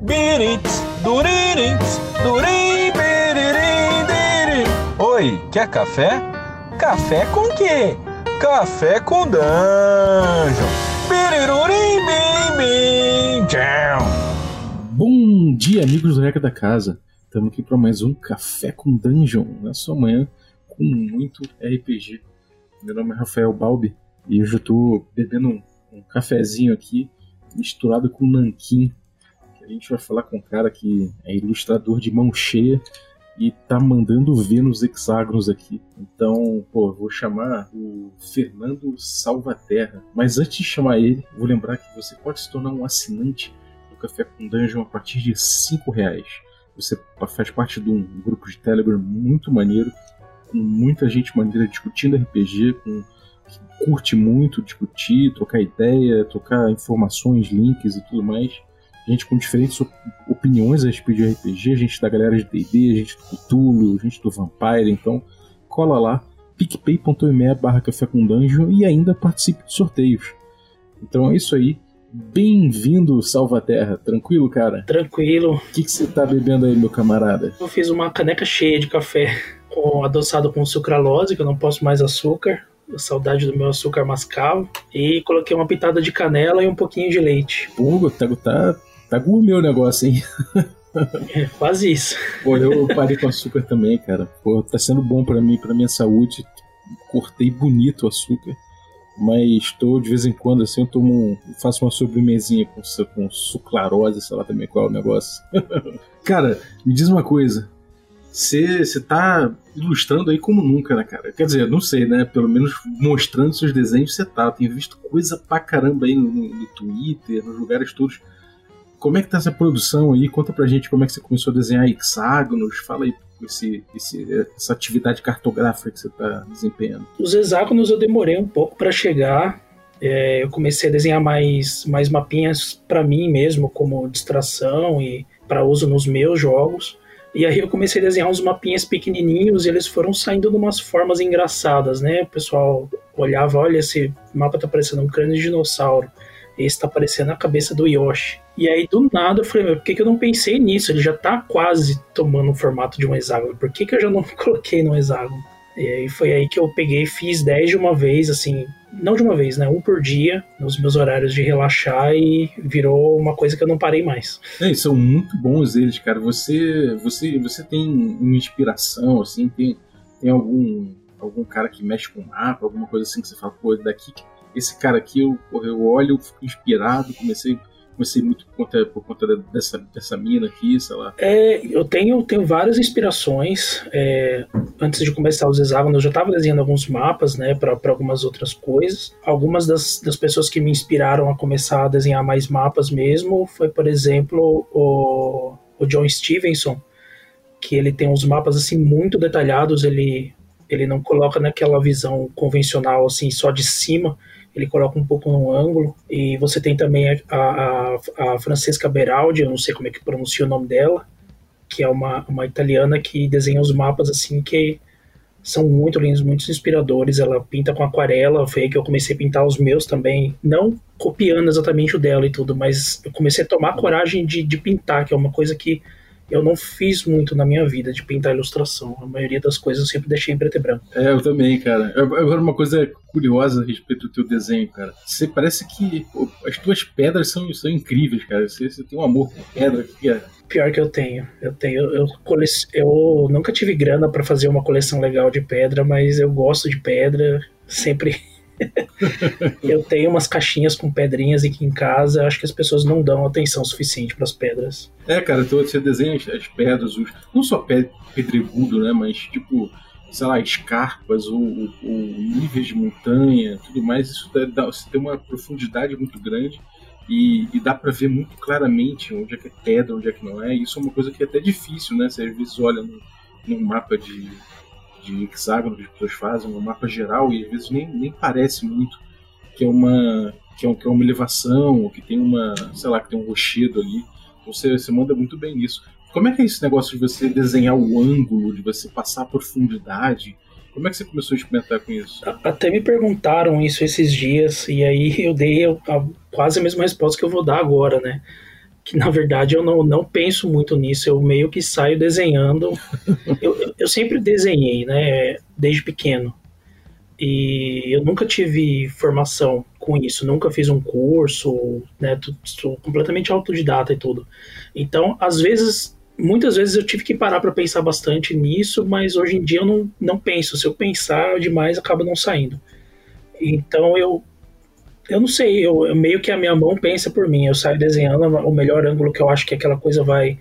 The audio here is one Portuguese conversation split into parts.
Birits, duririts, durim. Oi, quer café? Café com quê? Café com dungeon. Birirurim, bim. Bom dia, amigos do Reca da Casa. Estamos aqui para mais um Café com Dungeon, na sua manhã com muito RPG. Meu nome é Rafael Balbi e hoje eu estou bebendo um, um cafezinho aqui misturado com nanquim. A gente vai falar com um cara que é ilustrador de mão cheia e tá mandando ver nos hexágonos aqui. Então, pô, vou chamar o Fernando Salvaterra. Mas antes de chamar ele, vou lembrar que você pode se tornar um assinante do Café com Dungeon a partir de 5 reais. Você faz parte de um grupo de Telegram muito maneiro, com muita gente maneira discutindo RPG, com que curte muito discutir, trocar ideia, trocar informações, links e tudo mais. Gente com diferentes op- opiniões a respeito de RPG, gente da galera de D&D, gente do Cthulhu, gente do Vampire, então cola lá, picpay.me barra café com dungeon e ainda participe de sorteios. Então é isso aí. Bem-vindo, Salvaterra. Tranquilo, cara? Tranquilo. O que você tá bebendo aí, meu camarada? Eu fiz uma caneca cheia de café com adoçado com sucralose, que eu não posso mais açúcar. Saudade do meu açúcar mascavo. E coloquei uma pitada de canela e um pouquinho de leite. Pô, tá, tá, tá gourmet o negócio, hein? É quase isso. Pô, eu parei com açúcar também, cara. Pô, tá sendo bom pra mim, pra minha saúde. Cortei bonito o açúcar. Mas tô, de vez em quando, assim, eu tomo um, faço uma sobremesinha com, com suclarose, sei lá também qual é o negócio. cara, me diz uma coisa. Você tá ilustrando aí como nunca, né, cara? Quer dizer, não sei, né? Pelo menos mostrando seus desenhos você tá. Eu tenho visto coisa pra caramba aí no- no Twitter, nos lugares todos. Como é que tá essa produção aí? Conta pra gente como é que você começou a desenhar hexágonos. Fala aí esse, esse- essa atividade cartográfica que você tá desempenhando. Os hexágonos eu demorei um pouco para chegar. É, eu comecei a desenhar mais, mais mapinhas para mim mesmo, como distração e para uso nos meus jogos. E aí eu comecei a desenhar uns mapinhas pequenininhos e eles foram saindo de umas formas engraçadas, né? O pessoal olhava, olha, esse mapa tá parecendo um crânio de dinossauro. Esse tá parecendo a cabeça do Yoshi. E aí, do nada, eu falei, por que, que eu não pensei nisso? Ele já tá quase tomando o formato de um hexágono. Por que, que eu já não coloquei no hexágono? E aí foi aí que eu peguei fiz 10 de uma vez, assim, não de uma vez, né? Um por dia, nos meus horários de relaxar, e virou uma coisa que eu não parei mais. É, são muito bons eles, cara. Você, você, você tem uma inspiração, assim, tem, tem algum, algum cara que mexe com mapa, alguma coisa assim que você fala, pô, daqui, esse cara aqui, eu, eu olho, eu fico inspirado, comecei, comecei muito por conta, por conta dessa, dessa mina aqui, sei lá. É, eu tenho, tenho várias inspirações. é, antes de começar os hexágonos, eu já estava desenhando alguns mapas, né, para algumas outras coisas. Algumas das, das pessoas que me inspiraram a começar a desenhar mais mapas mesmo foi, por exemplo, o, o John Stevenson, que ele tem uns mapas assim muito detalhados. Ele, ele não coloca naquela visão convencional assim só de cima. Ele coloca um pouco no ângulo. E você tem também a, a, a Francesca Beraldi, eu não sei como é que pronuncia o nome dela, que é uma, uma italiana que desenha os mapas assim que são muito lindos, muito inspiradores. Ela pinta com aquarela, foi aí que eu comecei a pintar os meus também, não copiando exatamente o dela e tudo, mas eu comecei a tomar coragem de, de pintar, que é uma coisa que eu não fiz muito na minha vida, de pintar ilustração. A maioria das coisas eu sempre deixei em preto e branco. É, eu também, cara. Agora, uma coisa curiosa a respeito do teu desenho, cara. Você parece que pô, as tuas pedras são, são incríveis, cara. Você, você tem um amor por pedra é. Pior que eu tenho. Eu tenho. Eu, cole... eu nunca tive grana para fazer uma coleção legal de pedra, mas eu gosto de pedra. Sempre. eu tenho umas caixinhas com pedrinhas aqui em casa. Acho que as pessoas não dão atenção suficiente para as pedras. É, cara, então você desenha as, as pedras, os, não só pe- pedregudo, né? Mas tipo, sei lá, escarpas ou, ou- ou níveis de montanha, tudo mais. Isso dá, você tem uma profundidade muito grande. E, e dá pra ver muito claramente onde é que é pedra, onde é que não é. Isso é uma coisa que é até difícil, né? Você às vezes olha num mapa de, de hexágono que as pessoas fazem, um mapa geral, e às vezes nem, nem parece muito que é uma que é, que é uma elevação, ou que tem uma, sei lá, que tem um rochedo ali. Você, você manda muito bem nisso. Como é que é esse negócio de você desenhar o ângulo, de você passar a profundidade? Como é que você começou a experimentar com isso? Até me perguntaram isso esses dias, e aí eu dei a- quase a mesma resposta que eu vou dar agora, né? Que na verdade eu não, não penso muito nisso, eu meio que saio desenhando. eu, eu sempre desenhei, né, desde pequeno. E eu nunca tive formação com isso, nunca fiz um curso, né, sou completamente autodidata e tudo. Então, às vezes, muitas vezes eu tive que parar para pensar bastante nisso, mas hoje em dia eu não, não penso. Se eu pensar demais, acaba não saindo. Então, eu eu não sei, eu, eu, meio que a minha mão pensa por mim. Eu saio desenhando o melhor ângulo que eu acho que aquela coisa vai,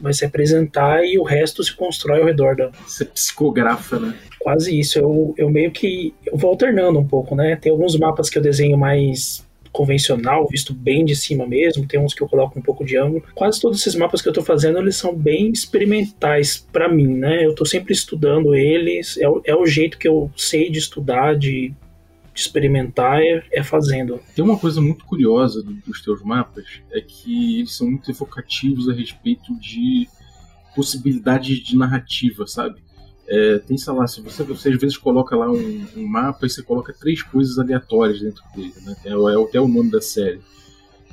vai se apresentar e o resto se constrói ao redor da. Você psicografa, né? Quase isso. Eu, eu meio que. Eu vou alternando um pouco, né? Tem alguns mapas que eu desenho mais convencional, visto bem de cima mesmo, tem uns que eu coloco um pouco de ângulo. Quase todos esses mapas que eu tô fazendo, eles são bem experimentais para mim, né? Eu tô sempre estudando eles, é o, é o jeito que eu sei de estudar, de experimentar é, é, fazendo. Tem uma coisa muito curiosa dos teus mapas, é que eles são muito evocativos a respeito de possibilidades de narrativa, sabe? É, tem, sei lá, se você, você às vezes coloca lá um, um, mapa e você coloca três coisas aleatórias dentro dele, né? É, é até o nome da série.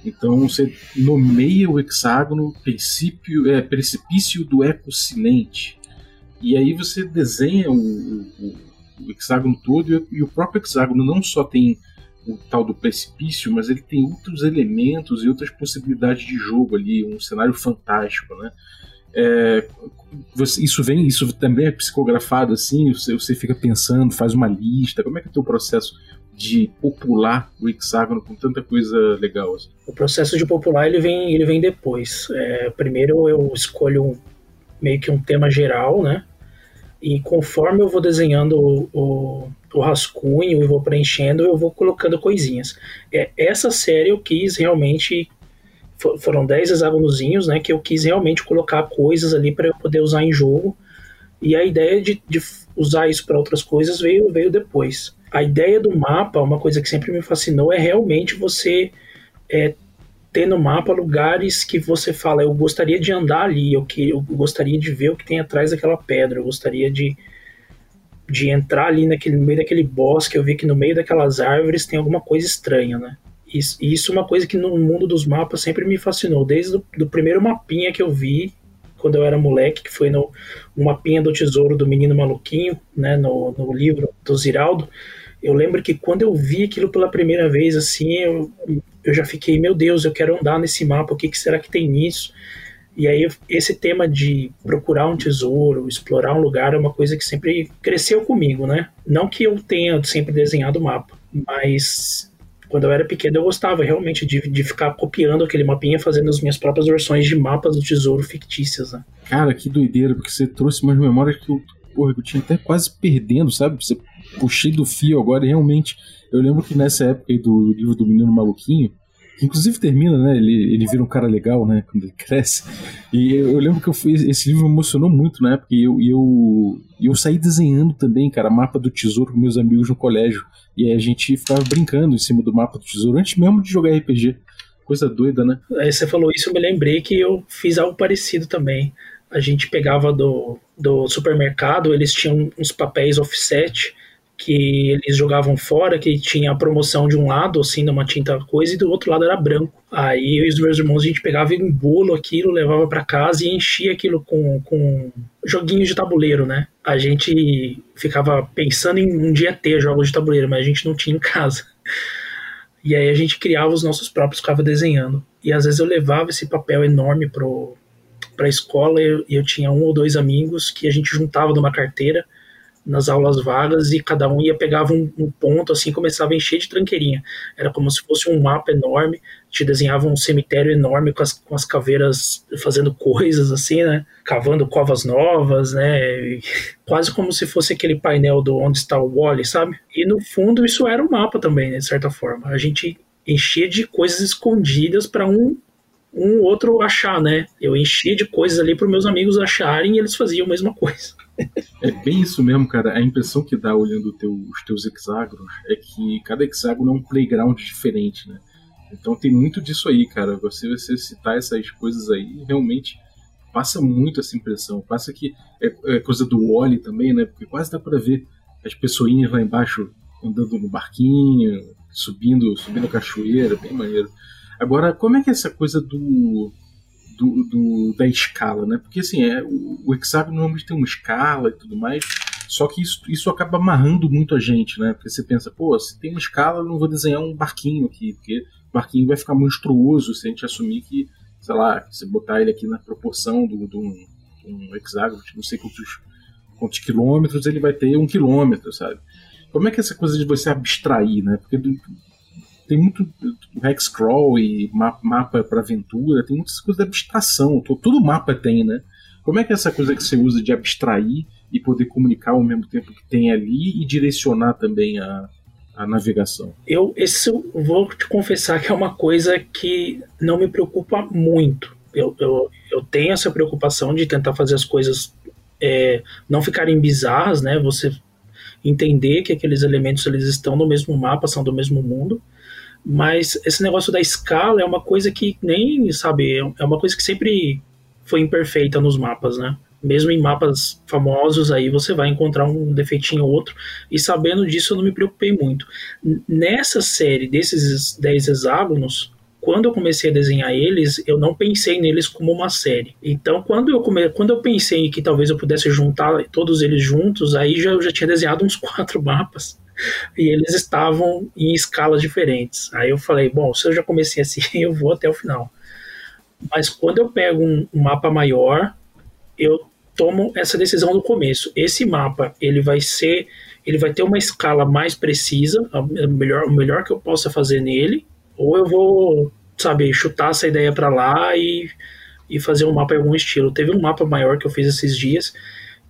Então você nomeia o hexágono princípio, é, precipício do eco silente. E aí você desenha o, o, o hexágono todo, e, o próprio hexágono não só tem o tal do precipício, mas ele tem outros elementos e outras possibilidades de jogo ali, um cenário fantástico, né? É, isso vem, isso também é psicografado assim, você, você fica pensando, faz uma lista, como é que é o teu processo de popular o hexágono com tanta coisa legal? Assim? O processo de popular ele vem, ele vem depois. É, primeiro eu escolho meio que um tema geral, né? E conforme eu vou desenhando o, o, o rascunho e vou preenchendo, eu vou colocando coisinhas. É, essa série eu quis realmente foram 10 hexágonozinhos, né, que eu quis realmente colocar coisas ali para eu poder usar em jogo. E a ideia de, de usar isso para outras coisas veio, veio depois. A ideia do mapa, uma coisa que sempre me fascinou, é realmente você é, ter no mapa lugares que você fala, eu gostaria de andar ali, eu, que, eu gostaria de ver o que tem atrás daquela pedra, eu gostaria de, de entrar ali naquele, no meio daquele bosque, eu vi que no meio daquelas árvores tem alguma coisa estranha, né? Isso, isso é uma coisa que no mundo dos mapas sempre me fascinou, desde o primeiro mapinha que eu vi quando eu era moleque, que foi no, no mapinha do tesouro do menino maluquinho, né, no, no livro do Ziraldo, eu lembro que quando eu vi aquilo pela primeira vez, assim, eu, eu já fiquei, meu Deus, eu quero andar nesse mapa, o que, que será que tem nisso? E aí esse tema de procurar um tesouro, explorar um lugar é uma coisa que sempre cresceu comigo, né? Não que eu tenha sempre desenhado o mapa, mas quando eu era pequeno eu gostava realmente de, de ficar copiando aquele mapinha, fazendo as minhas próprias versões de mapas do tesouro fictícias, né? Cara, que doideira, porque você trouxe umas memórias que eu, porra, eu tinha até quase perdendo, sabe? Você puxei do fio agora e realmente eu lembro que nessa época aí do livro do Menino Maluquinho, que inclusive termina, né? Ele, ele vira um cara legal, né? Quando ele cresce. E eu, lembro que eu fui, esse livro me emocionou muito na época. E eu, eu, eu saí desenhando também, cara, mapa do tesouro com meus amigos no colégio. E aí a gente ficava brincando em cima do mapa do tesouro, antes mesmo de jogar RPG. Coisa doida, né? Aí você falou isso, eu me lembrei que eu fiz algo parecido também. A gente pegava do, do supermercado, eles tinham uns papéis offset que eles jogavam fora, que tinha a promoção de um lado, assim, numa tinta coisa, e do outro lado era branco. Aí eu e os meus irmãos, a gente pegava em bolo aquilo, levava para casa e enchia aquilo com, com joguinhos de tabuleiro, né? A gente ficava pensando em um dia ter jogos de tabuleiro, mas a gente não tinha em casa. E aí a gente criava os nossos próprios, ficava desenhando. E às vezes eu levava esse papel enorme pro, pra escola e eu, eu tinha um ou dois amigos que a gente juntava numa carteira nas aulas vagas e cada um ia pegava um, um, ponto assim começava a encher de tranqueirinha. Era como se fosse um mapa enorme te desenhava um cemitério enorme com as, com as caveiras fazendo coisas assim né? Cavando covas novas né? Quase como se fosse aquele painel do onde está o Wally sabe? E no fundo isso era um mapa também né, de certa forma. A gente enchia de coisas escondidas para um um outro achar, né? Eu enchia de coisas ali para meus amigos acharem e eles faziam a mesma coisa. É bem isso mesmo, cara. A impressão que dá olhando teu, os teus hexágonos é que cada hexágono é um playground diferente, né? Então tem muito disso aí, cara. Você, você citar essas coisas aí, realmente passa muito essa impressão. Passa que é, é coisa do Wally também, né? Porque quase dá para ver as pessoinhas lá embaixo andando no barquinho, subindo, subindo a cachoeira, bem maneiro. Agora, como é que é essa coisa do do, do, da escala, né? Porque assim, é, o, o hexágono normalmente tem uma escala e tudo mais, só que isso, isso acaba amarrando muito a gente, né? Porque você pensa, pô, se tem uma escala, eu não vou desenhar um barquinho aqui, porque o barquinho vai ficar monstruoso se a gente assumir que, sei lá, se botar ele aqui na proporção do um, um hexágono, não sei quantos, quantos quilômetros, ele vai ter um quilômetro, sabe? Como é que é essa coisa de você abstrair, né? Porque tem muito hexcrawl e mapa para aventura, tem muitas coisas de abstração, todo mapa tem, né? Como é que é essa coisa que você usa de abstrair e poder comunicar ao mesmo tempo que tem ali e direcionar também a, a navegação? Eu esse eu vou te confessar que é uma coisa que não me preocupa muito. Eu, eu, eu tenho essa preocupação de tentar fazer as coisas é, não ficarem bizarras, né? Você entender que aqueles elementos eles estão no mesmo mapa, são do mesmo mundo, mas esse negócio da escala é uma coisa que nem, sabe, é uma coisa que sempre foi imperfeita nos mapas, né? Mesmo em mapas famosos, aí você vai encontrar um defeitinho ou outro, e sabendo disso eu não me preocupei muito. Nessa série desses 10 hexágonos, quando eu comecei a desenhar eles, eu não pensei neles como uma série. Então, quando eu, come... quando eu pensei que talvez eu pudesse juntar todos eles juntos, aí já, eu já tinha desenhado uns quatro mapas e eles estavam em escalas diferentes. Aí eu falei, bom, se eu já comecei assim, eu vou até o final. Mas quando eu pego um, um mapa maior, eu tomo essa decisão no começo. Esse mapa, ele vai ser, ele vai ter uma escala mais precisa, o melhor, o melhor que eu possa fazer nele, ou eu vou, sabe, chutar essa ideia para lá e, e fazer um mapa em algum estilo. Teve um mapa maior que eu fiz esses dias,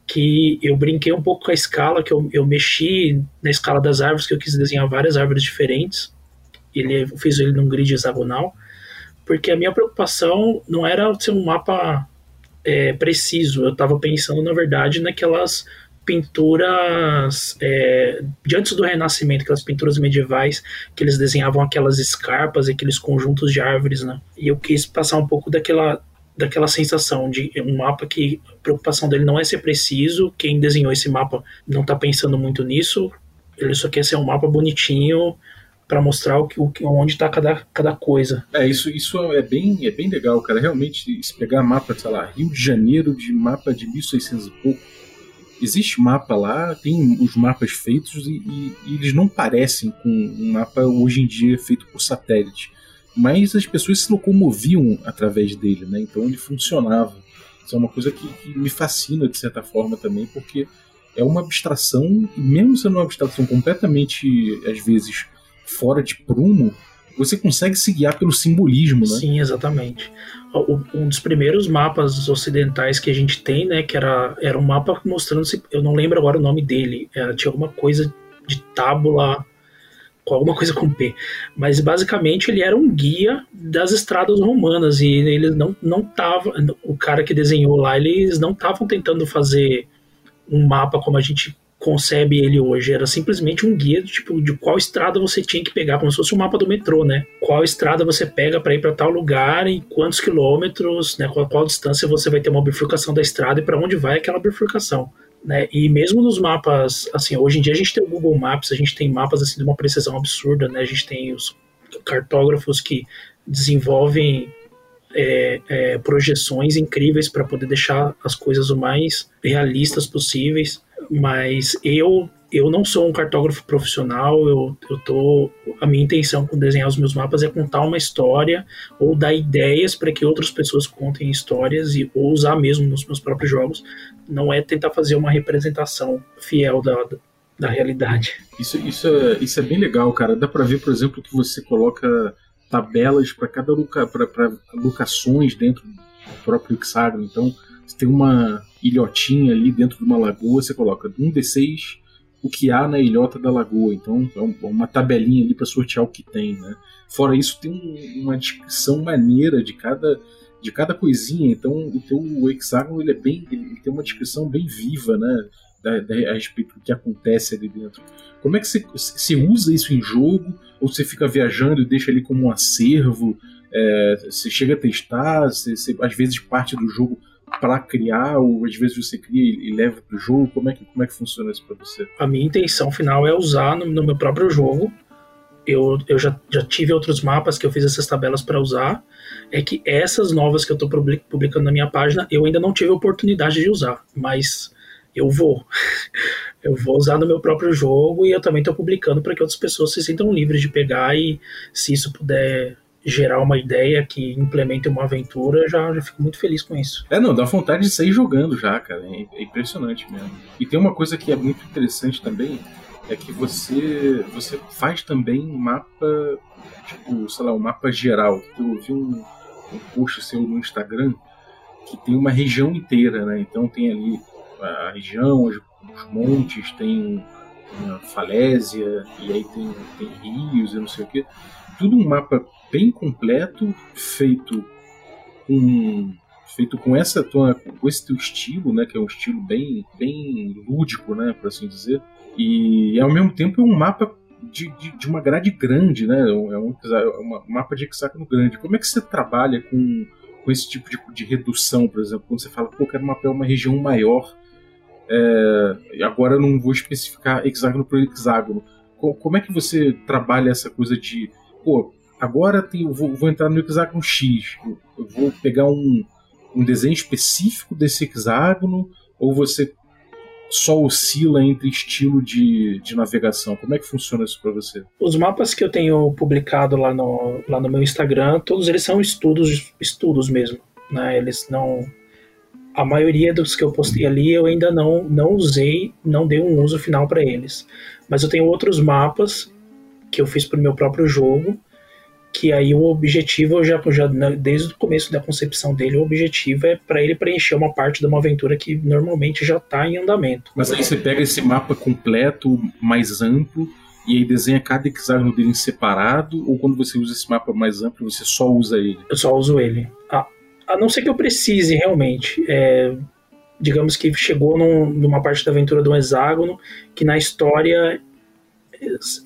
que eu brinquei um pouco com a escala, que eu, eu mexi na escala das árvores, que eu quis desenhar várias árvores diferentes. Ele, eu fiz ele num grid hexagonal, porque a minha preocupação não era ser um mapa é, preciso, eu estava pensando, na verdade, naquelas pinturas é, de antes do Renascimento, aquelas pinturas medievais que eles desenhavam aquelas escarpas, aqueles conjuntos de árvores, né? E eu quis passar um pouco daquela daquela sensação de um mapa que a preocupação dele não é ser preciso, quem desenhou esse mapa não está pensando muito nisso, ele só quer ser um mapa bonitinho para mostrar o que, o, onde está cada, cada coisa. É, isso, isso é, bem, é bem legal, cara. Realmente, se pegar mapa, sei lá, Rio de Janeiro de mapa de 1600 e pouco, existe mapa lá, tem os mapas feitos e, e, e eles não parecem com um mapa hoje em dia feito por satélite mas as pessoas se locomoviam através dele, né? Então ele funcionava. Isso é uma coisa que, que me fascina de certa forma também, porque é uma abstração, mesmo sendo uma abstração completamente, às vezes, fora de prumo, você consegue se guiar pelo simbolismo, né? Sim, exatamente. Um dos primeiros mapas ocidentais que a gente tem, né, que era, era um mapa mostrando, eu não lembro agora o nome dele, era, tinha alguma coisa de tábula com alguma coisa com P. Mas basicamente ele era um guia das estradas romanas e ele não não tava, o cara que desenhou lá, eles não estavam tentando fazer um mapa como a gente concebe ele hoje, era simplesmente um guia tipo de qual estrada você tinha que pegar, como se fosse um mapa do metrô, né? Qual estrada você pega para ir para tal lugar e quantos quilômetros, né? Qual, qual distância você vai ter uma bifurcação da estrada e para onde vai aquela bifurcação. Né? E mesmo nos mapas, assim, hoje em dia a gente tem o Google Maps, a gente tem mapas assim de uma precisão absurda, né? A gente tem os cartógrafos que desenvolvem é, é, projeções incríveis para poder deixar as coisas o mais realistas possíveis. Mas eu eu não sou um cartógrafo profissional, eu, eu tô. A minha intenção com desenhar os meus mapas é contar uma história ou dar ideias para que outras pessoas contem histórias e ou usar mesmo nos meus próprios jogos. Não é tentar fazer uma representação fiel da, da realidade. Isso, isso, é, isso é bem legal, cara. Dá para ver, por exemplo, que você coloca tabelas para cada loca, pra locações dentro do próprio hexágono. Então, você tem uma ilhotinha ali dentro de uma lagoa, você coloca um D6 o que há na ilhota da lagoa. Então é uma tabelinha ali para sortear o que tem, né? Fora isso, tem uma descrição maneira de cada de cada coisinha. Então o teu hexágono ele é bem, ele tem uma descrição bem viva, né? Da, da, a respeito do que acontece ali dentro. Como é que você, usa isso em jogo? Ou você fica viajando e deixa ali como um acervo? É, você chega a testar? Você, às vezes parte do jogo para criar, ou às vezes você cria e leva para o jogo? Como é, que, como é que funciona isso para você? A minha intenção final é usar no, no meu próprio jogo eu, eu já, já tive outros mapas que eu fiz essas tabelas para usar, é que essas novas que eu estou publicando na minha página, eu ainda não tive oportunidade de usar, mas eu vou. eu vou usar no meu próprio jogo e eu também estou publicando para que outras pessoas se sintam livres de pegar e, se isso puder gerar uma ideia que implemente uma aventura, já, já fico muito feliz com isso. É, não, dá vontade de sair jogando já, cara. É, é impressionante mesmo. E tem uma coisa que é muito interessante também, é que você você faz também um mapa, tipo, sei lá, um mapa geral. Eu vi um, um post seu no Instagram que tem uma região inteira, né? Então tem ali a região, os, os montes, tem uma falésia, e aí tem, tem rios e não sei o que. Tudo um mapa bem completo, feito com feito com essa com esse teu estilo, né, que é um estilo bem bem lúdico, né, por assim dizer. E ao mesmo tempo é um mapa de, de, de uma grade grande, né? É um, é um, mapa de hexágono grande. Como é que você trabalha com, com esse tipo de, de redução, por exemplo? Quando você fala, pô, quero mapear uma região maior, é, agora eu não vou especificar hexágono por hexágono. Como é que você trabalha essa coisa de, pô, agora tem, vou, vou entrar no hexágono X, eu vou pegar um, um desenho específico desse hexágono, ou você só oscila entre estilo de, de navegação? Como é que funciona isso para você? Os mapas que eu tenho publicado lá no, lá no meu Instagram, todos eles são estudos, estudos mesmo. Né? Eles não. A maioria dos que eu postei ali eu ainda não, não usei, não dei um uso final para eles. Mas eu tenho outros mapas que eu fiz para o meu próprio jogo que aí o objetivo, já, já desde o começo da concepção dele, o objetivo é para ele preencher uma parte de uma aventura que normalmente já está em andamento. Mas aí você pega esse mapa completo, mais amplo, e aí desenha cada hexágono dele em separado, ou quando você usa esse mapa mais amplo, você só usa ele? Eu só uso ele. A, a não ser que eu precise realmente. É, digamos que chegou num, numa parte da aventura de um hexágono que na história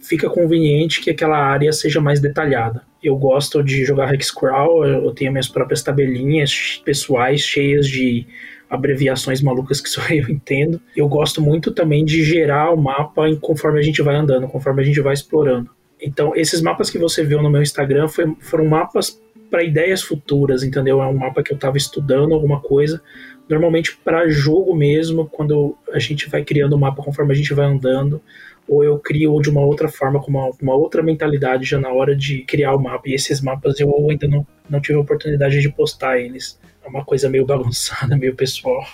fica conveniente que aquela área seja mais detalhada. Eu gosto de jogar Hexcrawl, eu tenho minhas próprias tabelinhas pessoais cheias de abreviações malucas que só eu entendo. Eu gosto muito também de gerar o mapa conforme a gente vai andando, conforme a gente vai explorando. Então, esses mapas que você viu no meu Instagram foi, foram mapas para ideias futuras, entendeu? É um mapa que eu estava estudando alguma coisa, normalmente para jogo mesmo, quando a gente vai criando o mapa conforme a gente vai andando ou eu crio de uma outra forma, com uma, uma, outra mentalidade já na hora de criar o mapa. E esses mapas eu ainda não, não tive a oportunidade de postar eles. É uma coisa meio bagunçada, meio pessoal.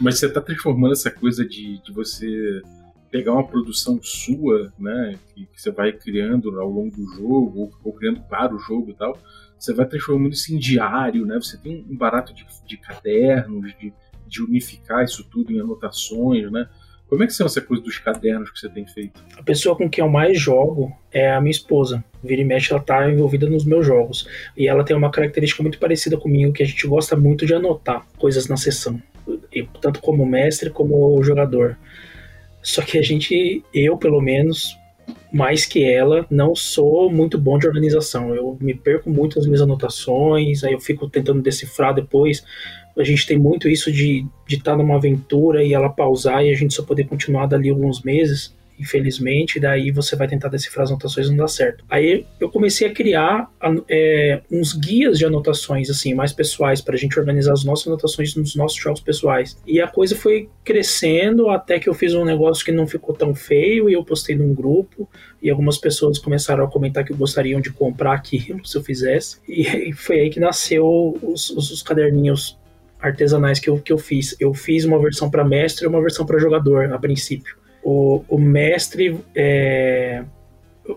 Mas você está transformando essa coisa de, de você pegar uma produção sua, né, que, que, você vai criando ao longo do jogo, ou, ou, criando para o jogo e tal, você vai transformando isso em diário, né, você tem um barato de, de cadernos, de, de unificar isso tudo em anotações, né, como é que são essa coisa dos cadernos que você tem feito? A pessoa com quem eu mais jogo é a minha esposa. Vira e mexe, ela tá envolvida nos meus jogos. E ela tem uma característica muito parecida comigo, que a gente gosta muito de anotar coisas na sessão. E, tanto como mestre, como jogador. Só que a gente, eu pelo menos, mais que ela, não sou muito bom de organização. Eu me perco muito nas minhas anotações, aí eu fico tentando decifrar depois a gente tem muito isso de estar tá numa aventura e ela pausar e a gente só poder continuar dali alguns meses, infelizmente, daí você vai tentar decifrar as anotações e não dá certo. Aí eu comecei a criar é, uns guias de anotações, assim, mais pessoais, para a gente organizar as nossas anotações nos nossos jogos pessoais. E a coisa foi crescendo até que eu fiz um negócio que não ficou tão feio e eu postei num grupo e algumas pessoas começaram a comentar que gostariam de comprar aquilo se eu fizesse. E foi aí que nasceu os, os, os caderninhos artesanais que eu, que eu fiz. Eu fiz uma versão para mestre e uma versão para jogador, a princípio. O, o mestre, é,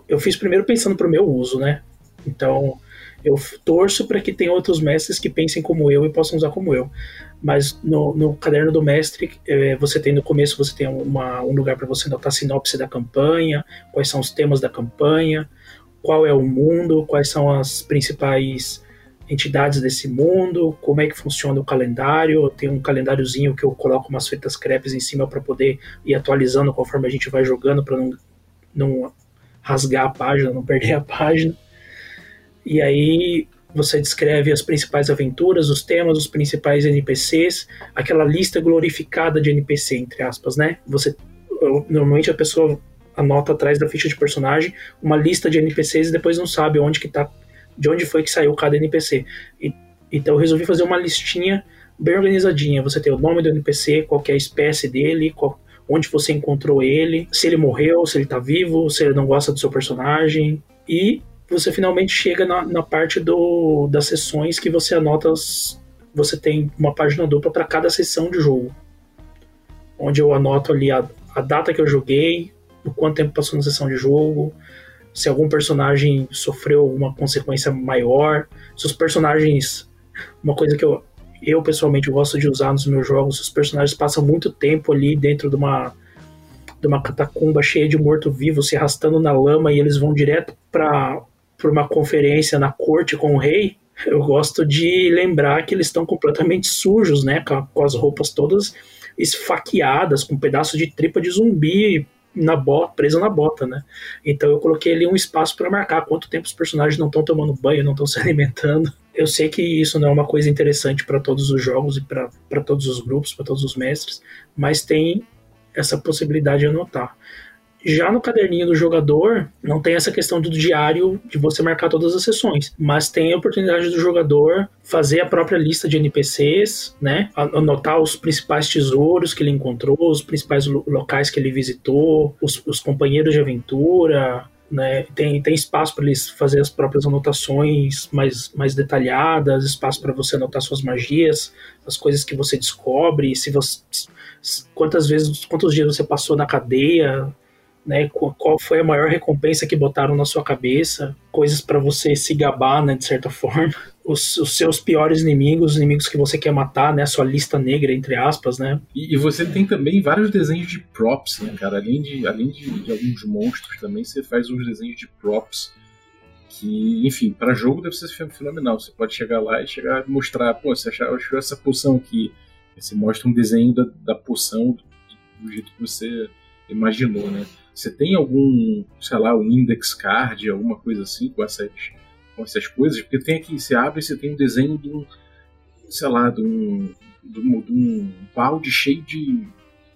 eu fiz primeiro pensando para o meu uso, né? Então, eu torço para que tenha outros mestres que pensem como eu e possam usar como eu. Mas no, no caderno do mestre, é, você tem no começo você tem uma, um lugar para você anotar a sinopse da campanha, quais são os temas da campanha, qual é o mundo, quais são as principais entidades desse mundo, como é que funciona o calendário. Eu tenho um calendáriozinho que eu coloco umas fitas crepes em cima para poder ir atualizando conforme a gente vai jogando, para não, não rasgar a página, não perder a página. E aí você descreve as principais aventuras, os temas, os principais NPCs, aquela lista glorificada de NPC, entre aspas, né? Você normalmente a pessoa anota atrás da ficha de personagem uma lista de NPCs e depois não sabe onde que tá, de onde foi que saiu cada NPC. E, então eu resolvi fazer uma listinha bem organizadinha. Você tem o nome do NPC, qual é a espécie dele, qual, onde você encontrou ele, se ele morreu, se ele tá vivo, se ele não gosta do seu personagem. E você finalmente chega na, na parte do, das sessões que você anota. As, você tem uma página dupla para cada sessão de jogo. Onde eu anoto ali a, a data que eu joguei, o quanto tempo passou na sessão de jogo, se algum personagem sofreu alguma consequência maior, se os personagens. Uma coisa que eu, eu pessoalmente gosto de usar nos meus jogos, os personagens passam muito tempo ali dentro de uma, de uma catacumba cheia de morto-vivo, se arrastando na lama e eles vão direto para uma conferência na corte com o rei. Eu gosto de lembrar que eles estão completamente sujos, né? Com, com as roupas todas esfaqueadas, com um pedaço de tripa de zumbi na bota, presa na bota, né? Então eu coloquei ali um espaço para marcar quanto tempo os personagens não estão tomando banho, não estão se alimentando. Eu sei que isso não é uma coisa interessante para todos os jogos e para todos os grupos, para todos os mestres, mas tem essa possibilidade de anotar. Já no caderninho do jogador, não tem essa questão do diário de você marcar todas as sessões, mas tem a oportunidade do jogador fazer a própria lista de NPCs, né? Anotar os principais tesouros que ele encontrou, os principais locais que ele visitou, os, os companheiros de aventura, né? Tem, tem espaço para eles fazer as próprias anotações mais, mais detalhadas, espaço para você anotar suas magias, as coisas que você descobre, se você quantas vezes, quantos dias você passou na cadeia, né? Qual foi a maior recompensa que botaram na sua cabeça? Coisas para você se gabar, né? De certa forma. Os, os, seus piores inimigos, os inimigos que você quer matar, né? A sua lista negra, entre aspas, né? E, e você tem também vários desenhos de props, né, cara? Além de, além de, de alguns monstros também, você faz uns desenhos de props que, enfim, para jogo deve ser fenomenal. Você pode chegar lá e chegar mostrar, pô, você achou essa poção aqui. Você mostra um desenho da, da poção do, do jeito que você imaginou, né? Você tem algum, sei lá, um index card, alguma coisa assim com essas, com essas coisas? Porque tem aqui, você abre e você tem um desenho de um, sei lá, de um, de um, de um balde cheio de,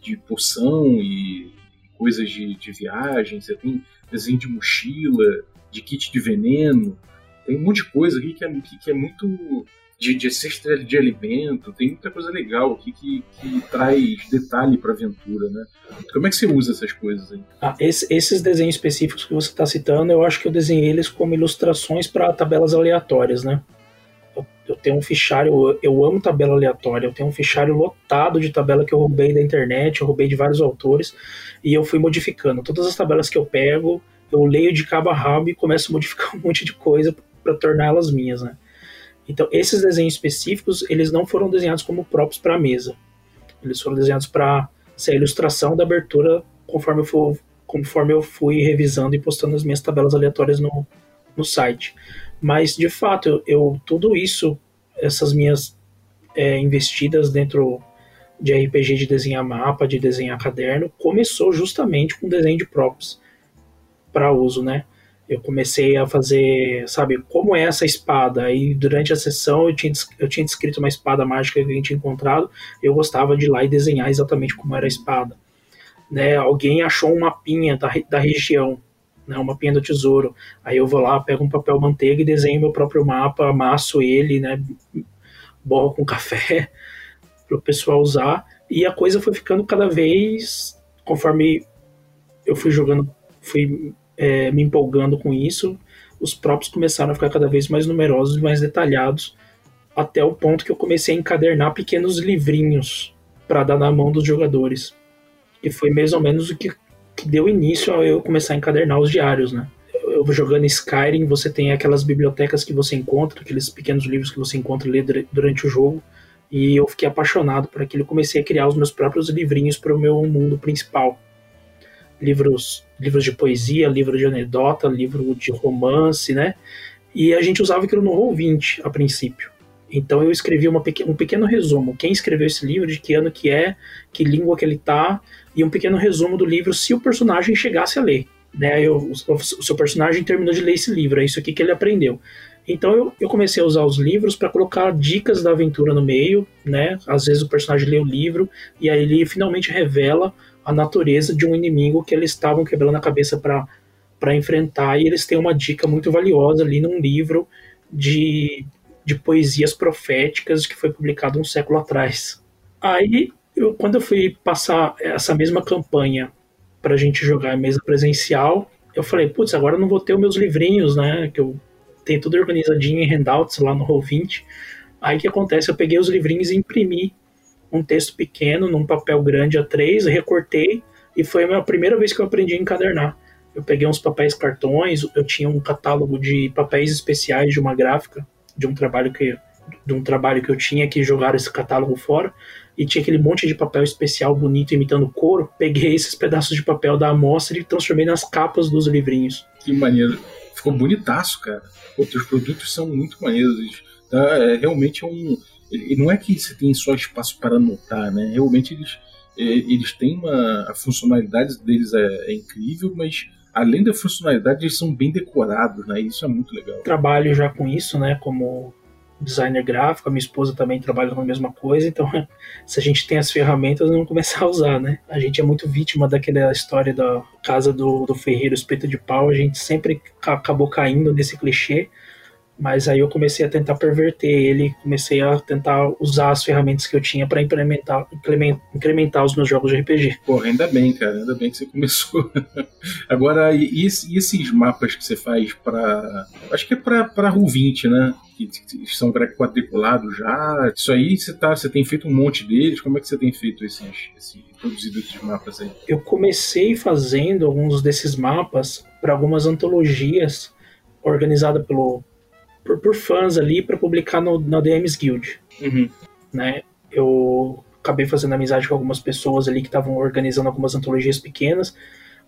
de poção e coisas de, de viagem, você tem desenho de mochila, de kit de veneno, tem um monte de coisa aqui que é, que, que é muito de, de cesta de alimento, tem muita coisa legal aqui que, que traz detalhe para a aventura, né? Como é que você usa essas coisas aí? Ah, esse, esses desenhos específicos que você está citando, eu acho que eu desenhei eles como ilustrações para tabelas aleatórias, né? Eu, eu tenho um fichário, eu, eu amo tabela aleatória, eu tenho um fichário lotado de tabela que eu roubei da internet, eu roubei de vários autores, e eu fui modificando. Todas as tabelas que eu pego, eu leio de cabo a rabo e começo a modificar um monte de coisa para torná-las minhas, né? Então, esses desenhos específicos, eles não foram desenhados como próprios para a mesa. Eles foram desenhados para ser a ilustração da abertura conforme eu, for, conforme eu fui revisando e postando as minhas tabelas aleatórias no, no site. Mas, de fato, eu, eu tudo isso, essas minhas é, investidas dentro de RPG de desenhar mapa, de desenhar caderno, começou justamente com desenho de props para uso, né? Eu comecei a fazer, sabe, como é essa espada. E durante a sessão eu tinha, eu tinha descrito uma espada mágica que a gente tinha encontrado. Eu gostava de ir lá e desenhar exatamente como era a espada. Né, alguém achou um mapinha da, da região, né, um mapinha do tesouro. Aí eu vou lá, pego um papel manteiga e desenho meu próprio mapa, amasso ele, né, borro com café para o pessoal usar. E a coisa foi ficando cada vez, conforme eu fui jogando, fui é, me empolgando com isso, os próprios começaram a ficar cada vez mais numerosos e mais detalhados, até o ponto que eu comecei a encadernar pequenos livrinhos para dar na mão dos jogadores. E foi mais ou menos o que, que deu início a eu começar a encadernar os diários, né? Eu, eu jogando Skyrim, você tem aquelas bibliotecas que você encontra, aqueles pequenos livros que você encontra ali durante o jogo, e eu fiquei apaixonado por aquilo. Comecei a criar os meus próprios livrinhos para o meu mundo principal livros, livros de poesia, livro de anedota, livro de romance, né? E a gente usava aquilo no Roll20 a princípio. Então eu escrevi pequ um pequeno resumo. Quem escreveu esse livro, de que ano que é, que língua que ele tá, e um pequeno resumo do livro se o personagem chegasse a ler. Né? Eu, o, o seu personagem terminou de ler esse livro, é isso aqui que ele aprendeu. Então eu, eu comecei a usar os livros para colocar dicas da aventura no meio, né? Às vezes o personagem lê o livro e aí ele finalmente revela a natureza de um inimigo que eles estavam quebrando a cabeça para enfrentar e eles têm uma dica muito valiosa ali num livro de, de poesias proféticas que foi publicado um século atrás. Aí, eu, quando eu fui passar essa mesma campanha para a gente jogar em mesa presencial, eu falei, putz, agora eu não vou ter os meus livrinhos, né? Que eu tenho tudo organizadinho em handouts lá no Roll20. Aí o que acontece? Eu peguei os livrinhos e imprimi um texto pequeno num papel grande A3, recortei e foi a primeira vez que eu aprendi a encadernar. Eu peguei uns papéis cartões, eu tinha um catálogo de papéis especiais de uma gráfica, de um trabalho que de um trabalho que eu tinha que jogaram esse catálogo fora e tinha aquele monte de papel especial bonito imitando couro. Peguei esses pedaços de papel da amostra e transformei nas capas dos livrinhos. Que maneiro. Ficou bonitaço, cara. Outros produtos são muito maneiros. Tá? É, realmente é um. E não é que você tem só espaço para anotar, né? Realmente eles, é, eles têm uma. A funcionalidade deles é, é incrível, mas além da funcionalidade, eles são bem decorados, né? Isso é muito legal. Trabalho já com isso, né? Como designer gráfico, a minha esposa também trabalha com a mesma coisa, então se a gente tem as ferramentas, vamos começar a usar, né? A gente é muito vítima daquela história da casa do, do ferreiro espeto de pau, a gente sempre acabou caindo nesse clichê, mas aí eu comecei a tentar perverter ele, comecei a tentar usar as ferramentas que eu tinha para implementar, incrementar os meus jogos de RPG. Pô, ainda bem, cara, ainda bem que você começou. Agora, e, e, esses mapas que você faz para. Acho que é para Roll20, né? Que, são quadriculados já. Isso aí você, tá, você tem feito um monte deles. Como é que você tem feito esses, esses produzido esses mapas aí? Eu comecei fazendo alguns desses mapas para algumas antologias organizadas pelo por, por fãs ali para publicar no, na DMs Guild. Uhum. Né? Eu acabei fazendo amizade com algumas pessoas ali que estavam organizando algumas antologias pequenas.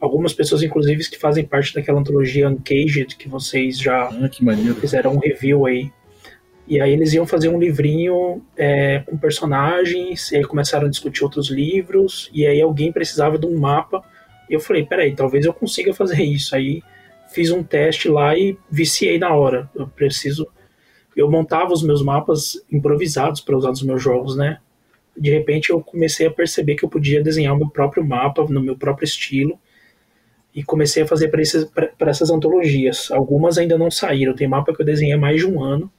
Algumas pessoas, inclusive, que fazem parte daquela antologia Uncaged, que vocês já ah, fizeram um review aí. E aí eles iam fazer um livrinho é, com personagens, e aí começaram a discutir outros livros, e aí alguém precisava de um mapa. E eu falei, peraí, talvez eu consiga fazer isso. Aí fiz um teste lá e viciei na hora. Eu preciso. Eu montava os meus mapas improvisados para usar nos meus jogos, né? De repente eu comecei a perceber que eu podia desenhar o meu próprio mapa no meu próprio estilo e comecei a fazer para essas antologias. Algumas ainda não saíram. Tem mapa que eu desenhei há mais de um ano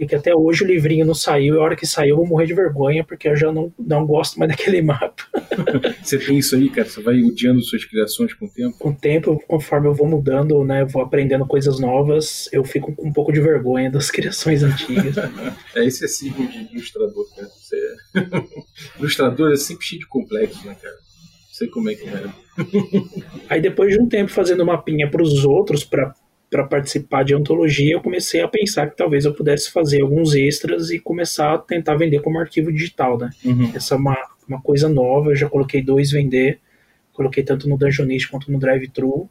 e que até hoje o livrinho não saiu, e a hora que saiu eu vou morrer de vergonha, porque eu já não, não gosto mais daquele mapa. Você tem isso aí, cara? Você vai odiando suas criações com o tempo? Com o tempo, conforme eu vou mudando, né, vou aprendendo coisas novas, eu fico com um pouco de vergonha das criações antigas. é excessivo de ilustrador, cara. Você é... ilustrador é sempre cheio de complexo, né, cara? sei como é que é. Aí depois de um tempo fazendo mapinha para os outros, para para participar de antologia, eu comecei a pensar que talvez eu pudesse fazer alguns extras e começar a tentar vender como arquivo digital, né? Uhum. Essa é uma, uma coisa nova, eu já coloquei dois vender, coloquei tanto no Dungeonist quanto no Drive-Thru,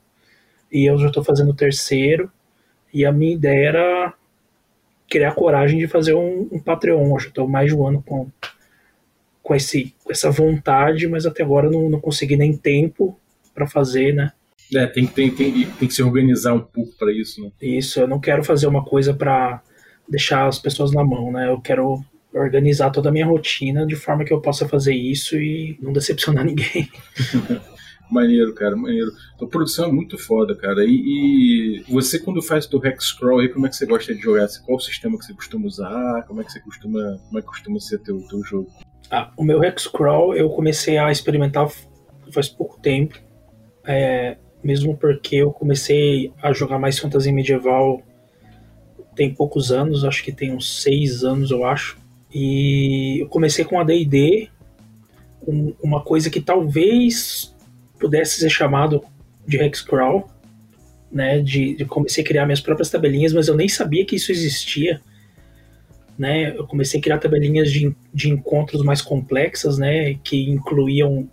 e eu já estou fazendo o terceiro, e a minha ideia era criar coragem de fazer um, um Patreon, eu já estou mais de um ano com, com esse, essa vontade, mas até agora não, não consegui nem tempo para fazer, né? É, tem, tem, tem, tem que se organizar um pouco para isso, né? Isso, eu não quero fazer uma coisa para deixar as pessoas na mão, né? Eu quero organizar toda a minha rotina de forma que eu possa fazer isso e não decepcionar ninguém. maneiro, cara, maneiro. A produção é muito foda, cara. E, e, você, quando faz o Hexcrawl aí, como é que você gosta de jogar? Qual o sistema que você costuma usar? Como é que você costuma. Como é que costuma ser teu, teu jogo? Ah, o meu Hexcrawl eu comecei a experimentar faz pouco tempo. É, mesmo porque eu comecei a jogar mais fantasia medieval tem poucos anos, acho que tem uns seis anos, eu acho. E eu comecei com a D&D, um, uma coisa que talvez pudesse ser chamado de Hexcrawl, né? De, de, comecei a criar minhas próprias tabelinhas, mas eu nem sabia que isso existia. Né, eu comecei a criar tabelinhas de, de encontros mais complexas, né, que incluíam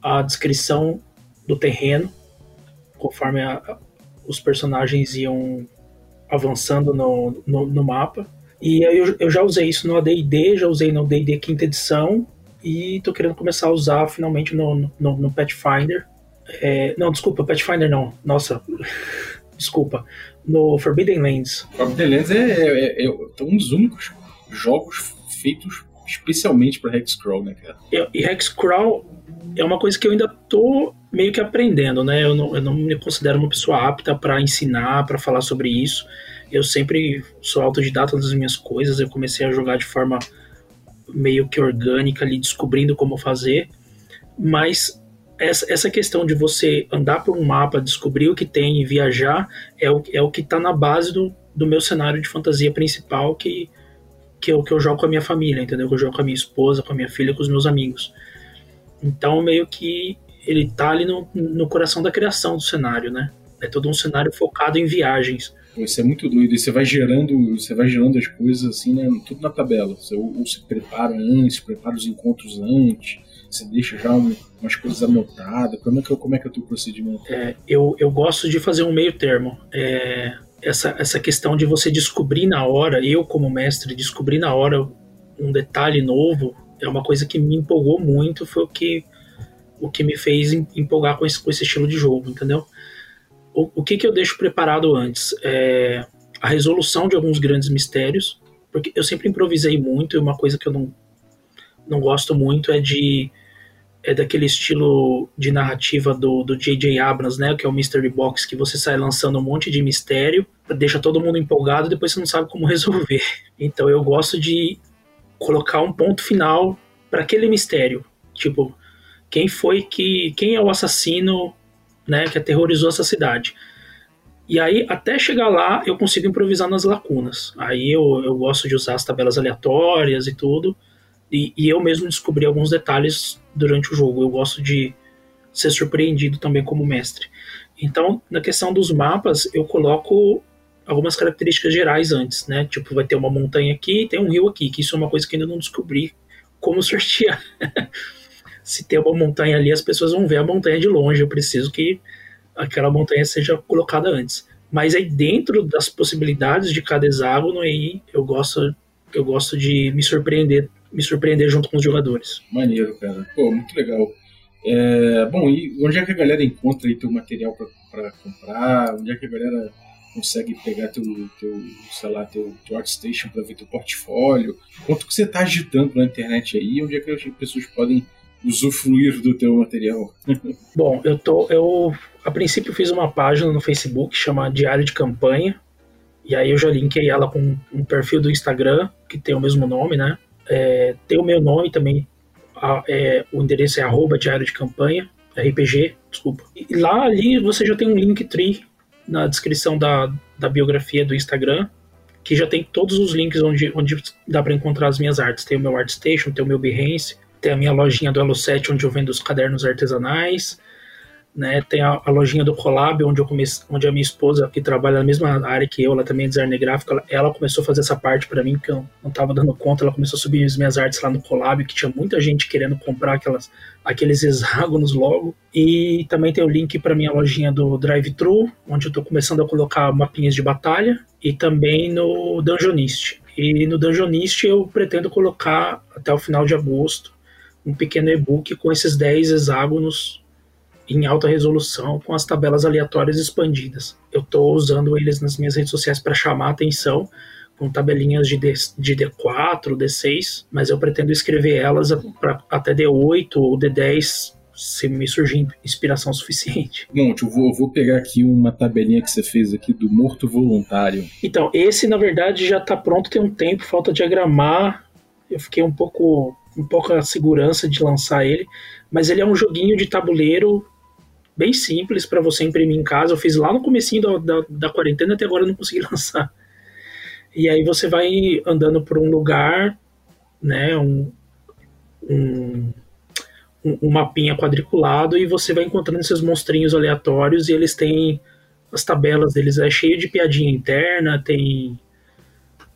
a descrição do terreno, conforme a, os personagens iam avançando no, no, no mapa. E aí eu, eu, já usei isso no AD&D, já usei no D&D quinta edição e tô querendo começar a usar finalmente no, no, no Pathfinder. É, não, desculpa, Pathfinder não. Nossa, desculpa, no Forbidden Lands. Forbidden Lands é, é, é, é um dos únicos jogos feitos especialmente para Hexcrawl, né, cara? E Hexcrawl é uma coisa que eu ainda tô meio que aprendendo, né? Eu não, eu não me considero uma pessoa apta para ensinar, para falar sobre isso. Eu sempre sou autodidata das minhas coisas. Eu comecei a jogar de forma meio que orgânica ali, descobrindo como fazer. Mas essa, essa questão de você andar por um mapa, descobrir o que tem e viajar é o, é o que está na base do, do meu cenário de fantasia principal que, que, eu, que eu jogo com a minha família, entendeu? Que eu jogo com a minha esposa, com a minha filha, com os meus amigos. Então, meio que ele tá ali no, no coração da criação do cenário, né? É todo um cenário focado em viagens. Isso é muito doido. E você vai gerando, você vai gerando as coisas assim, né? Tudo na tabela. Você ou, ou se prepara antes, prepara os encontros antes, você deixa já um, umas coisas anotadas. Como é que, como é, que é o teu procedimento? É, eu, eu gosto de fazer um meio termo. É, essa, essa questão de você descobrir na hora, eu como mestre, descobrir na hora um detalhe novo, é uma coisa que me empolgou muito, foi o que, o que me fez empolgar com esse, com esse estilo de jogo, entendeu? O, o que, que eu deixo preparado antes? É a resolução de alguns grandes mistérios, porque eu sempre improvisei muito, e uma coisa que eu não, não gosto muito é de é daquele estilo de narrativa do, do J.J. Abrams, né, que é o Mystery Box, que você sai lançando um monte de mistério, deixa todo mundo empolgado e depois você não sabe como resolver. Então eu gosto de colocar um ponto final para aquele mistério. Tipo, quem foi que. Quem é o assassino né, que aterrorizou essa cidade? E aí, até chegar lá, eu consigo improvisar nas lacunas. Aí eu, eu gosto de usar as tabelas aleatórias e tudo. E, e eu mesmo descobri alguns detalhes durante o jogo. Eu gosto de ser surpreendido também como mestre. Então, na questão dos mapas, eu coloco algumas características gerais antes, né? Tipo, vai ter uma montanha aqui e tem um rio aqui, que isso é uma coisa que ainda não descobri como sortear. Se tem uma montanha ali, as pessoas vão ver a montanha de longe. Eu preciso que aquela montanha seja colocada antes. Mas aí dentro das possibilidades de cada hexágono aí eu gosto eu gosto de me surpreender, me surpreender junto com os jogadores. Maneiro, cara. Pô, muito legal. É, bom, e onde é que a galera encontra aí teu material para comprar? Onde é que a galera consegue pegar teu, teu sei lá, teu, teu ArtStation para ver teu portfólio? Quanto que você está agitando na internet aí? Onde é que as pessoas podem usufruir do teu material? Bom, eu tô, eu a princípio fiz uma página no Facebook chamada Diário de Campanha, e aí eu já linkei ela com um perfil do Instagram que tem o mesmo nome, né? É, tem o meu nome também, a, é, o endereço é arroba Diário de Campanha, RPG, desculpa. E lá ali você já tem um link tree na descrição da, da biografia do Instagram, que já tem todos os links onde, onde dá para encontrar as minhas artes. Tem o meu ArtStation, tem o meu Behance, tem a minha lojinha do Elo7, onde eu vendo os cadernos artesanais, né? Tem a, a, lojinha do Collab, onde eu comecei, onde a minha esposa, que trabalha na mesma área que eu, ela também é designer gráfico, ela, ela começou a fazer essa parte para mim, que eu não estava dando conta, ela começou a subir as minhas artes lá no Collab, que tinha muita gente querendo comprar aquelas, aqueles hexágonos logo. E também tem o link para minha lojinha do Drive-Thru, onde eu estou começando a colocar mapinhas de batalha, e também no Dungeonist. E no Dungeonist eu pretendo colocar até o final de agosto um pequeno e-book com esses 10 hexágonos em alta resolução com as tabelas aleatórias expandidas. Eu estou usando eles nas minhas redes sociais para chamar a atenção, com tabelinhas de, D, de D4, D6, mas eu pretendo escrever elas para até D8 ou D10 se me surgir inspiração suficiente. Bom, eu vou, eu vou pegar aqui uma tabelinha que você fez aqui do morto voluntário. Então, esse na verdade já está pronto tem um tempo, falta diagramar. Eu fiquei um pouco um pouco a segurança de lançar ele, mas ele é um joguinho de tabuleiro bem simples para você imprimir em casa. Eu fiz lá no comecinho da, da, da quarentena, até agora eu não consegui lançar. E aí você vai andando por um lugar, né, um, um, um mapinha quadriculado e você vai encontrando esses monstrinhos aleatórios e eles têm as tabelas deles é cheio de piadinha interna, tem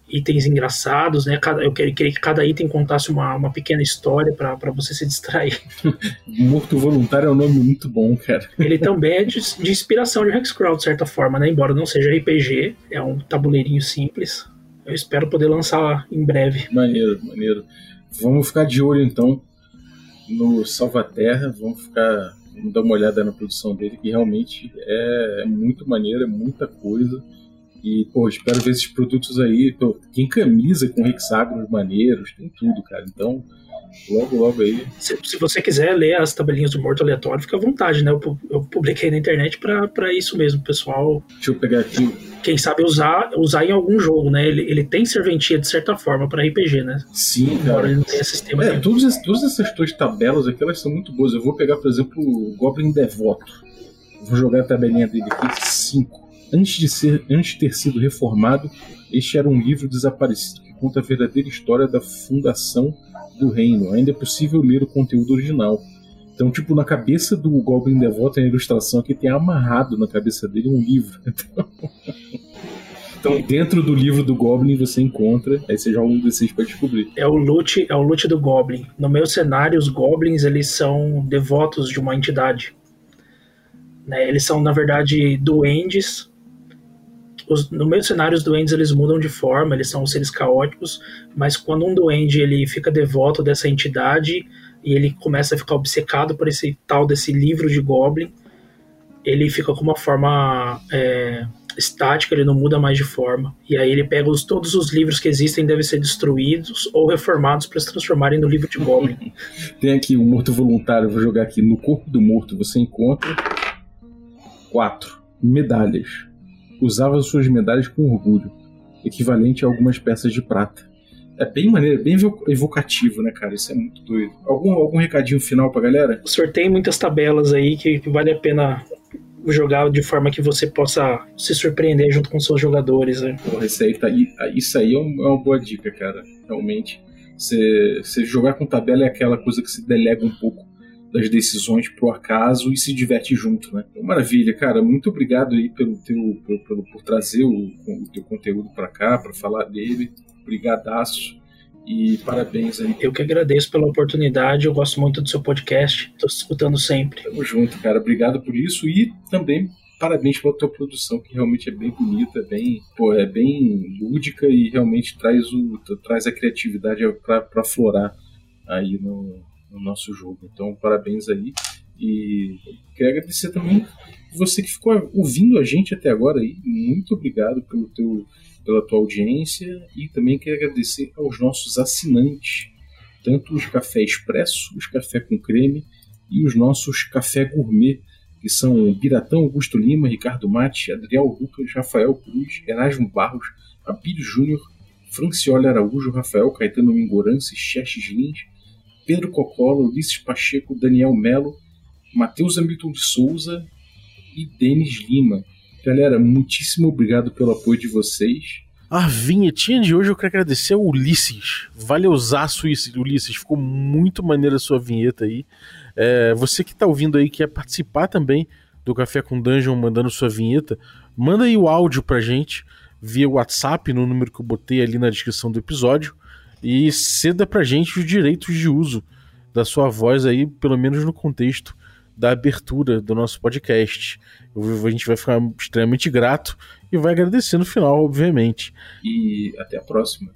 itens engraçados, né? Cada, eu queria, queria, que cada item contasse uma, uma pequena história para você se distrair. Morto Voluntário é um nome muito bom, cara. Ele também é de, de inspiração de Hexcrawl, de certa forma, né? Embora não seja RPG, é um tabuleirinho simples. Eu espero poder lançar em breve. Maneiro, maneiro. Vamos ficar de olho então no Salvaterra, vamos ficar Vamos dar uma olhada na produção dele, que realmente é, é muito maneiro, é muita coisa. E, pô, espero ver esses produtos aí. Pô, tem camisa com hexágonos maneiros, tem tudo, cara. Então, logo, logo aí. Se, se, você quiser ler as tabelinhas do Morto Aleatório, fica à vontade, né? Eu, eu publiquei na internet para isso mesmo, pessoal. Deixa eu pegar aqui. Quem sabe usar, usar em algum jogo, né? Ele, ele tem serventia de certa forma para RPG, né? Sim, cara. Embora ele não tenha sistema. É, todas, todas essas duas tabelas aqui, elas são muito boas. Eu vou pegar, por exemplo, o Goblin Devoto. Vou jogar a tabelinha dele aqui, 5. Antes de, ser, antes de ter sido reformado, este era um livro desaparecido que conta a verdadeira história da fundação do reino. Ainda é possível ler o conteúdo original. Então, tipo, na cabeça do Goblin Devoto, a ilustração aqui tem amarrado na cabeça dele um livro. Então, dentro do livro do Goblin você encontra, aí você joga um D6 pra descobrir. É o loot, é o loot do Goblin. No meu cenário, os Goblins, eles são devotos de uma entidade. Né? Eles são, na verdade, duendes os, no meio do cenário, os duendes eles mudam de forma, eles são seres caóticos, mas quando um duende ele fica devoto dessa entidade e ele começa a ficar obcecado por esse tal desse livro de Goblin, ele fica com uma forma é, estática, ele não muda mais de forma. E aí ele pega os, todos os livros que existem devem ser destruídos ou reformados para se transformarem no livro de Goblin. Tem aqui o um morto voluntário, vou jogar aqui. No corpo do morto você encontra quatro medalhas usava suas medalhas com orgulho, equivalente a algumas peças de prata. É bem maneiro, bem evocativo, né, cara? Isso é muito doido. Algum, algum recadinho final pra galera? Sorteio muitas tabelas aí que, que vale a pena jogar de forma que você possa se surpreender junto com seus jogadores. Né? Porra, isso aí, tá, isso aí é, uma boa dica, cara. Realmente. Você, você jogar com tabela é aquela coisa que se delega um pouco das decisões pro acaso e se diverte junto, né? Então, maravilha, cara. Muito obrigado aí pelo teu, pelo, pelo por trazer o, o teu conteúdo para cá, para falar dele. Brigadaço. E parabéns aí. Eu que agradeço pela oportunidade, eu gosto muito do seu podcast, tô escutando sempre. Tamo junto, cara. Obrigado por isso e também parabéns pela tua produção, que realmente é bem bonita, bem, pô, é bem lúdica e realmente traz, o, traz a criatividade para florar aí no, no nosso jogo. Então, parabéns aí. E quero agradecer também você que ficou ouvindo a gente até agora aí. Muito obrigado pelo teu, pela tua audiência e também quero agradecer aos nossos assinantes, tanto os café expresso, os café com creme e os nossos café gourmet, que são Biratão Augusto Lima, Ricardo Mate, Adriel Lucas, Rafael Cruz, Erasmo Barros, Abílio Júnior, Francioli Araújo, Rafael Caetano Mingorance, Xerxes Lins, Pedro Cocola, Ulisses Pacheco, Daniel Melo, Matheus Hamilton de Souza e Denis Lima. Galera, muitíssimo obrigado pelo apoio de vocês. A vinhetinha de hoje eu quero agradecer ao Ulisses. Valeuzaço, Ulisses. Ficou muito maneira a sua vinheta aí. É, você que está ouvindo aí, quer participar também do Café com Dungeon mandando sua vinheta, manda aí o áudio pra gente via WhatsApp no número que eu botei ali na descrição do episódio e ceda pra gente os direitos de uso da sua voz aí, pelo menos no contexto da abertura do nosso podcast. A gente vai ficar extremamente grato e vai agradecer no final, obviamente. E até a próxima.